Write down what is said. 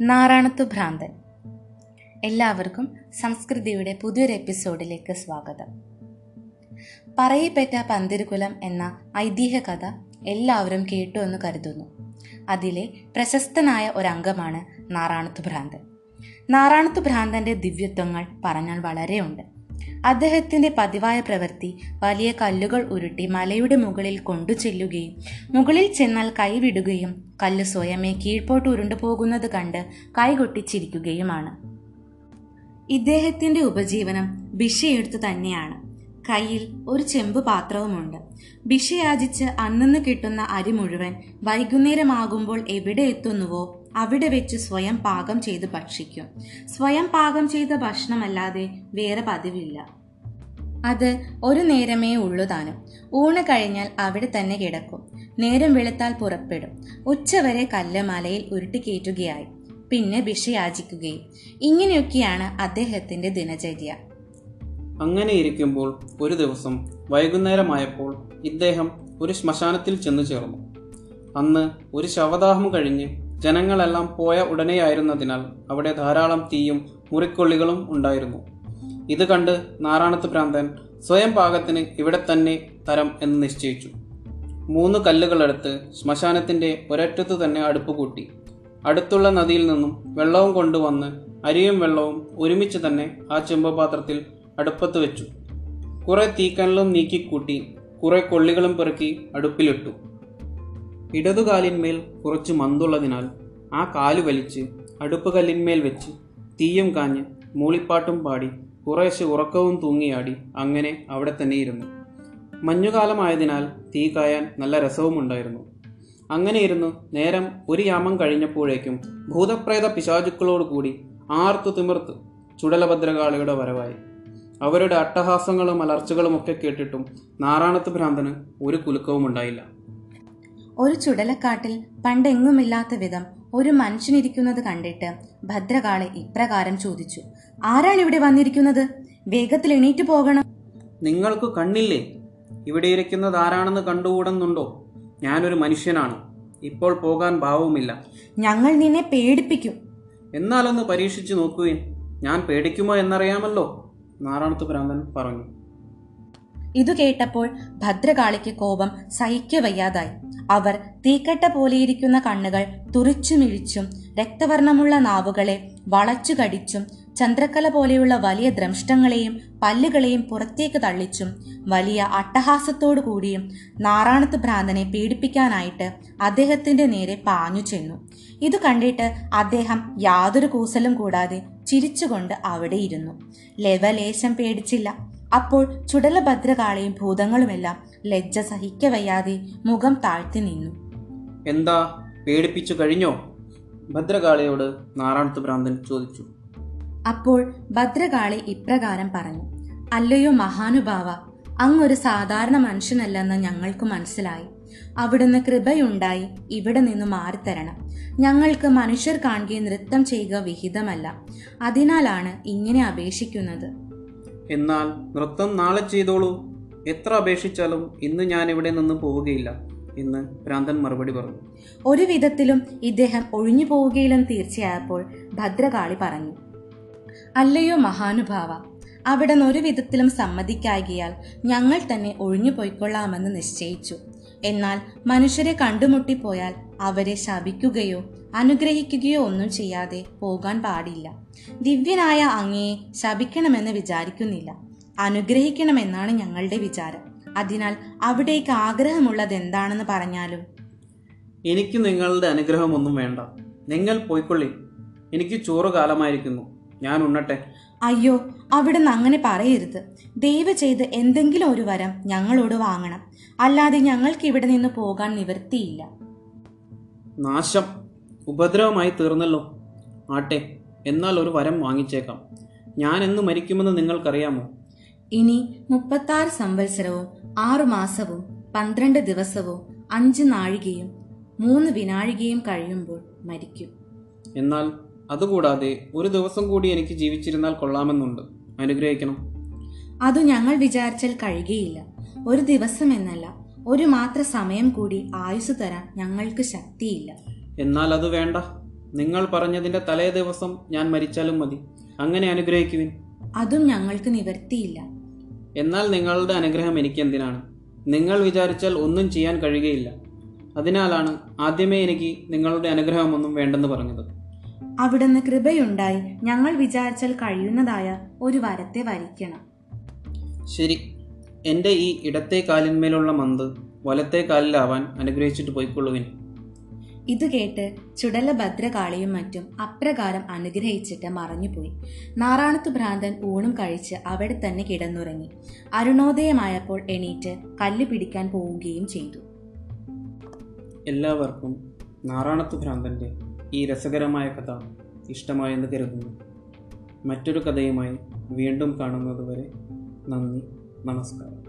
നാറാണത്തു ഭ്രാന്തൻ. എല്ലാവർക്കും സംസ്കൃതിയുടെ പുതിയൊരു എപ്പിസോഡിലേക്ക് സ്വാഗതം. പറയപ്പെട്ട പന്തിരുകുലം എന്ന ഐതിഹ്യ കഥ എല്ലാവരും കേട്ടു എന്ന് കരുതുന്നു. അതിലെ പ്രശസ്തനായ ഒരംഗമാണ് നാറാണത്തു ഭ്രാന്തൻ. നാറാണത്തു ഭ്രാന്തന്റെ ദിവ്യത്വങ്ങൾ പറഞ്ഞാൽ വളരെയുണ്ട്. അദ്ദേഹത്തിന്റെ പതിവായ പ്രവൃത്തി വലിയ കല്ലുകൾ ഉരുട്ടി മലയുടെ മുകളിൽ കൊണ്ടു ചെല്ലുകയും മുകളിൽ ചെന്നാൽ കൈവിടുകയും കല്ല് സ്വയമേ കീഴ്പോട്ട് ഉരുണ്ടു പോകുന്നത് കണ്ട് കൈകൊട്ടിച്ചിരിക്കുകയുമാണ് ഇദ്ദേഹത്തിന്റെ ഉപജീവനം ഭിഷയെടുത്തു തന്നെയാണ്. കയ്യിൽ ഒരു ചെമ്പ് പാത്രവുമുണ്ട്. ഭിഷയാചിച്ച് അന്നു കിട്ടുന്ന അരി മുഴുവൻ വൈകുന്നേരമാകുമ്പോൾ എവിടെ എത്തുന്നുവോ അവിടെ വെച്ച് സ്വയം പാകം ചെയ്ത് ഭക്ഷിക്കും. സ്വയം പാകം ചെയ്ത ഭക്ഷണമല്ലാതെ വേറെ പതിവില്ല. അത് ഒരു നേരമേ ഉള്ളു താനും. ഊണ് കഴിഞ്ഞാൽ അവിടെ തന്നെ കിടക്കും. നേരം വെളുത്താൽ പുറപ്പെടും. ഉച്ചവരെ കല്ല് മലയിൽ ഉരുട്ടിക്കയറ്റുകയായി പിന്നെ ഭിക്ഷയാചിക്കുകയും. ഇങ്ങനെയൊക്കെയാണ് അദ്ദേഹത്തിന്റെ ദിനചര്യ. അങ്ങനെ ഇരിക്കുമ്പോൾ ഒരു ദിവസം വൈകുന്നേരമായപ്പോൾ ഇദ്ദേഹം ഒരു ശ്മശാനത്തിൽ ചെന്നു ചേർന്നു. അന്ന് ഒരു ശവദാഹം കഴിഞ്ഞ് ജനങ്ങളെല്ലാം പോയ ഉടനെയായിരുന്നതിനാൽ അവിടെ ധാരാളം തീയും മുറിക്കൊള്ളികളും ഉണ്ടായിരുന്നു. ഇത് കണ്ട് നാരായണത്ത് ഭ്രാന്തൻ സ്വയം പാകത്തിന് ഇവിടെ തന്നെ തരം എന്ന് നിശ്ചയിച്ചു. മൂന്ന് കല്ലുകളെടുത്ത് ശ്മശാനത്തിന്റെ ഒരറ്റത്തു തന്നെ അടുപ്പ് കൂട്ടി. അടുത്തുള്ള നദിയിൽ നിന്നും വെള്ളവും കൊണ്ടുവന്ന് അരിയും വെള്ളവും ഒരുമിച്ച് തന്നെ ആ ചെമ്പുപാത്രത്തിൽ അടുപ്പത്ത് വെച്ചു. കുറേ തീക്കനലും നീക്കിക്കൂട്ടി കുറേ കൊള്ളികളും പെറുക്കി അടുപ്പിലിട്ടു. ഇടതുകാലിന്മേൽ കുറച്ച് മന്തുള്ളതിനാൽ ആ കാലു വലിച്ച് അടുപ്പുകല്ലിന്മേൽ വെച്ച് തീയും കാഞ്ഞ് മൂളിപ്പാട്ടും പാടി കുറേശ്ശെ ഉറക്കവും തൂങ്ങിയാടി അങ്ങനെ അവിടെ തന്നെ ഇരുന്നു. മഞ്ഞുകാലമായതിനാൽ തീ കായാൻ നല്ല രസവുമുണ്ടായിരുന്നു അങ്ങനെ ഇരുന്നു നേരം ഒരു യാമം കഴിഞ്ഞപ്പോഴേക്കും ഭൂതപ്രേത പിശാചുക്കളോടുകൂടി ആർത്തു തിമിർത്ത് ചുടലഭദ്രകാളിയുടെ വരവായി. അവരുടെ അട്ടഹാസങ്ങളും അലർച്ചകളും ഒക്കെ കേട്ടിട്ടും നാറാണത്ത് ഭ്രാന്തന് ഒരു കുലുക്കവും ഉണ്ടായില്ല ഒരു ചുടലക്കാട്ടിൽ പണ്ടെങ്ങുമില്ലാത്ത വിധം ഒരു മനുഷ്യനിരിക്കുന്നത് കണ്ടിട്ട് ഭദ്രകാളി ഇപ്രകാരം ചോദിച്ചു ആരാണ് ഇവിടെ വന്നിരിക്കുന്നത്? വേഗത്തിൽ എണീറ്റ് പോകണം. നിങ്ങൾക്ക് കണ്ണില്ലേ? ഇവിടെ ഇരിക്കുന്നത് ആരാണെന്ന് കണ്ടുകൂടുന്നുണ്ടോ? ഞാനൊരു മനുഷ്യനാണ്. ഇപ്പോൾ പോകാൻ ഭാവവുമില്ല. ഞങ്ങൾ നിന്നെ പേടിപ്പിക്കും. എന്നാലൊന്ന് പരീക്ഷിച്ചു നോക്കുകയും ഞാൻ പേടിക്കുമോ എന്നറിയാമല്ലോ നാറാണത്ത് ഭ്രാന്തൻ പറഞ്ഞു. ഇതു കേട്ടപ്പോൾ ഭദ്രകാളിക്ക് കോപം സഹിക്കവയ്യാതായി അവർ തീക്കട്ട പോലെയിരിക്കുന്ന കണ്ണുകൾ തുറിച്ചുമിഴിച്ചും രക്തവർണമുള്ള നാവുകളെ വളച്ചു കടിച്ചും ചന്ദ്രക്കല പോലെയുള്ള വലിയ ദ്രംഷ്ടങ്ങളെയും പല്ലുകളെയും പുറത്തേക്ക് തള്ളിച്ചും വലിയ അട്ടഹാസത്തോടു കൂടിയും നാറാണത്ത് ഭ്രാന്തനെ പീഡിപ്പിക്കാനായിട്ട് അദ്ദേഹത്തിന്റെ നേരെ പാഞ്ഞു ചെന്നു. ഇത് കണ്ടിട്ട് അദ്ദേഹം യാതൊരു കൂസലും കൂടാതെ ചിരിച്ചുകൊണ്ട് അവിടെ ഇരുന്നു. ലവലേശം പേടിച്ചില്ല. അപ്പോൾ ചുടലഭദ്രകാളയും ഭൂതങ്ങളുമെല്ലാം ലജ്ജ സഹിക്കവയ്യാതെ മുഖം താഴ്ത്തി നിന്നു. എന്താ? പേടിപ്പിച്ചു കഴിഞ്ഞോ? ഭദ്രകാളിയോട് നാറാണത്ത് ഭ്രാന്തൻ ചോദിച്ചു. അപ്പോൾ ഭദ്രകാളി ഇപ്രകാരം പറഞ്ഞു അല്ലയോ മഹാനുഭാവ അങ്ങൊരു സാധാരണ മനുഷ്യനല്ലെന്ന് ഞങ്ങൾക്ക് മനസ്സിലായി. അവിടുന്ന് കൃപയുണ്ടായി ഇവിടെ നിന്ന് മാറിത്തരണം. ഞങ്ങൾക്ക് മനുഷ്യർ കാണുകയും നൃത്തം ചെയ്യുക വിഹിതമല്ല. അതിനാലാണ് ഇങ്ങനെ അപേക്ഷിക്കുന്നത്. എന്നാൽ നൃത്തം നാളെ ചെയ്തോളൂ. എത്ര അപേക്ഷിച്ചാലും ഇന്ന് ഞാൻ ഇവിടെ നിന്ന് പോവുകയില്ല എന്ന് ഭ്രാന്തൻ മറുപടി പറഞ്ഞു. ഒരു വിധത്തിലും ഇദ്ദേഹം ഒഴിഞ്ഞു പോവുകയില്ലെന്ന് തീർച്ചയായപ്പോൾ ഭദ്രകാളി പറഞ്ഞു. അല്ലയോ മഹാനുഭാവ അവിടെ ഒരു വിധത്തിലും സമ്മതിക്കാകിയാൽ ഞങ്ങൾ തന്നെ ഒഴിഞ്ഞു പോയിക്കൊള്ളാമെന്ന് നിശ്ചയിച്ചു. എന്നാൽ മനുഷ്യരെ കണ്ടുമുട്ടിപ്പോയാൽ അവരെ ശപിക്കുകയോ അനുഗ്രഹിക്കുകയോ ഒന്നും ചെയ്യാതെ പോകാൻ പാടില്ല. ദിവ്യനായ അങ്ങയെ ശപിക്കണമെന്ന് വിചാരിക്കുന്നില്ല. അനുഗ്രഹിക്കണമെന്നാണ് ഞങ്ങളുടെ വിചാരം. അതിനാൽ അവിടേക്ക് ആഗ്രഹമുള്ളത് എന്താണെന്ന് പറഞ്ഞാലും? എനിക്ക് നിങ്ങളുടെ അനുഗ്രഹമൊന്നും വേണ്ട. നിങ്ങൾ പോയിക്കൊള്ളി. എനിക്ക് ചോറ് കാലമായിരിക്കുന്നു. ഞാൻ ഉണ്ണട്ടെ. അയ്യോ അവിടെ നിന്ന് അങ്ങനെ പറയരുത്. ദയവ് ചെയ്ത് എന്തെങ്കിലും ഒരു വരം ഞങ്ങളോട് വാങ്ങണം. അല്ലാതെ ഞങ്ങൾക്ക് ഇവിടെ നിന്ന് പോകാൻ നിവൃത്തിയില്ല. നാശം ഉപദ്രവമായി തീർന്നല്ലോ. ആട്ടെ എന്നാൽ ഒരു വരം വാങ്ങിച്ചേക്കാം. ഞാൻ എന്ന് മരിക്കുമെന്ന് നിങ്ങൾക്കറിയാമോ? ഇനി മുപ്പത്താറ് സംവത്സരവും ആറു മാസവും പന്ത്രണ്ട് ദിവസവും അഞ്ച് നാഴികയും മൂന്ന് വിനാഴികയും കഴിയുമ്പോൾ മരിക്കും. എന്നാൽ അതുകൂടാതെ ഒരു ദിവസം കൂടി എനിക്ക് ജീവിച്ചിരുന്നാൽ കൊള്ളാമെന്നുണ്ട്. അനുഗ്രഹിക്കണം. അത് ഞങ്ങൾ വിചാരിച്ചാൽ കഴിയുകയില്ല. ഒരു ദിവസം എന്നല്ല ഒരു മാത്ര സമയം കൂടി ആയുസ് തരാൻ ഞങ്ങൾക്ക് ശക്തിയില്ല. എന്നാൽ അത് വേണ്ട. നിങ്ങൾ പറഞ്ഞതിന്റെ തലേ ദിവസം ഞാൻ മരിച്ചാലും മതി. അങ്ങനെ അനുഗ്രഹിക്കുവിൻ. അതും ഞങ്ങൾക്ക് നിവർത്തിയില്ല. എന്നാൽ നിങ്ങളുടെ അനുഗ്രഹം എനിക്ക് എന്തിനാണ് നിങ്ങൾ വിചാരിച്ചാൽ ഒന്നും ചെയ്യാൻ കഴിയുകയില്ല. അതിനാലാണ് ആദ്യമേ എനിക്ക് നിങ്ങളുടെ അനുഗ്രഹം അനുഗ്രഹമൊന്നും വേണ്ടെന്ന് പറഞ്ഞത്. അവിടുന്ന് കൃപയുണ്ടായി ഞങ്ങൾ വിചാരിച്ചാൽ കഴിയുന്നതായ ഒരു വരത്തെ വരിക്കണം. ശരി. എന്റെ ഈ ഇടത്തെ കാലിന്മേലുള്ള മന്ത് വലത്തെ കാലിലാവാൻ അനുഗ്രഹിച്ചിട്ട് പോയിക്കൊള്ളുവിൻ. ഇത് കേട്ട് ചുടല ഭദ്രകാളിയും മറ്റും അപ്രകാരം അനുഗ്രഹിച്ചിട്ട് മറഞ്ഞുപോയി. നാറാണത്ത് ഭ്രാന്തൻ ഊണും കഴിച്ച് അവിടെ തന്നെ കിടന്നുറങ്ങി. അരുണോദയമായപ്പോൾ എണീറ്റ് കല്ല് പിടിക്കാൻ പോവുകയും ചെയ്തു. എല്ലാവർക്കും നാറാണത്ത് ഭ്രാന്തന്റെ ഈ രസകരമായ കഥ ഇഷ്ടമായെന്ന് കരുതുന്നു. മറ്റൊരു കഥയുമായി വീണ്ടും കാണുന്നതുവരെ നന്ദി. നമസ്കാരം.